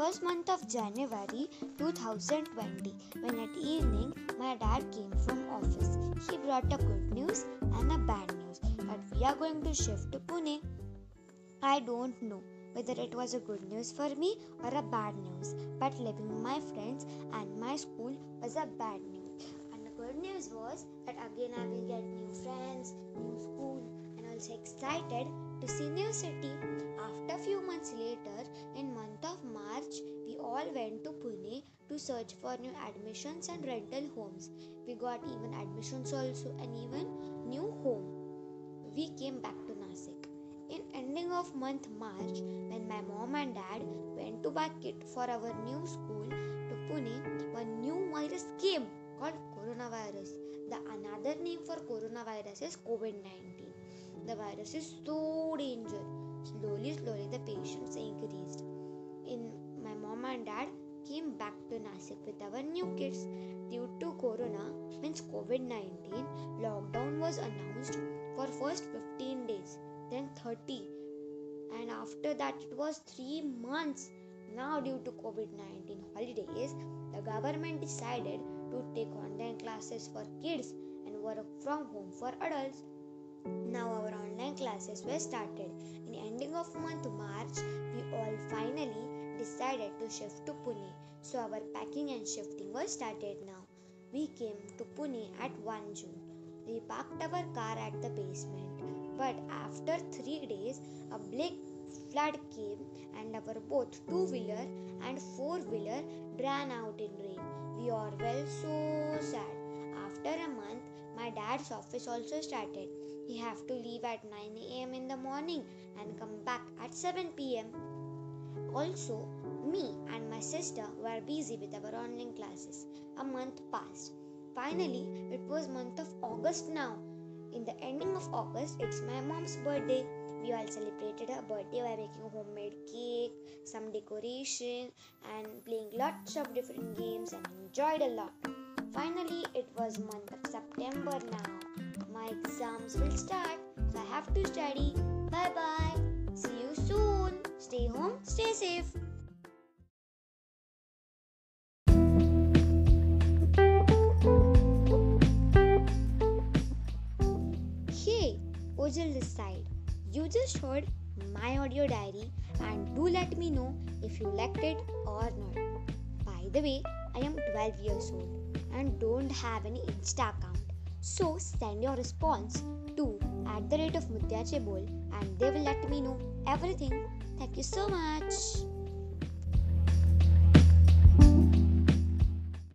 was month of January 2020 when at evening my dad came from office. He brought a good news and a bad news that we are going to shift to Pune. I don't know whether it was a good news for me or a bad news, but leaving my friends and my school was a bad news. And the good news was that again I will get new friends, new school, also excited to see new city. After few months later, in month of March, we all went to Pune to search for new admissions and rental homes. We got even admissions also and even new home. We came back to Nasik. In ending of month March, when my mom and dad went to buy kit for our new school to Pune, one new virus came called coronavirus. The another name for coronavirus is COVID-19. The virus is so dangerous. Slowly, slowly the patients increased. In my mom and dad came back to Nasik with our new kids. Due to corona means COVID-19, lockdown was announced for first 15 days, then 30, and after that it was 3 months. Now due to COVID-19 holidays, the government decided to take online classes for kids and work from home for adults. Classes were started. In ending of month March, we all finally decided to shift to Pune. So our packing and shifting was started now. We came to Pune at 1 June. We parked our car at the basement. But after 3 days, a big flood came and our both two-wheeler and four-wheeler ran out in rain. We are well so sad. After a month, my dad's office also started. He have to leave at 9 a.m. in the morning and come back at 7 p.m. Also, me and my sister were busy with our online classes. A month passed. Finally, it was month of August now. In the ending of August, it's my mom's birthday. We all celebrated her birthday by making homemade cake, some decoration, and playing lots of different games and enjoyed a lot. Finally, it was month of September now. Exams will start, so I have to study. Bye bye. See you soon. Stay home, stay safe. Hey, Ojal this side. You just heard my audio diary and do let me know if you liked it or not. By the way, I am 12 years old and don't have any Insta account. So send your response to at the rate of Mutyachebol and they will let me know everything. Thank you so much.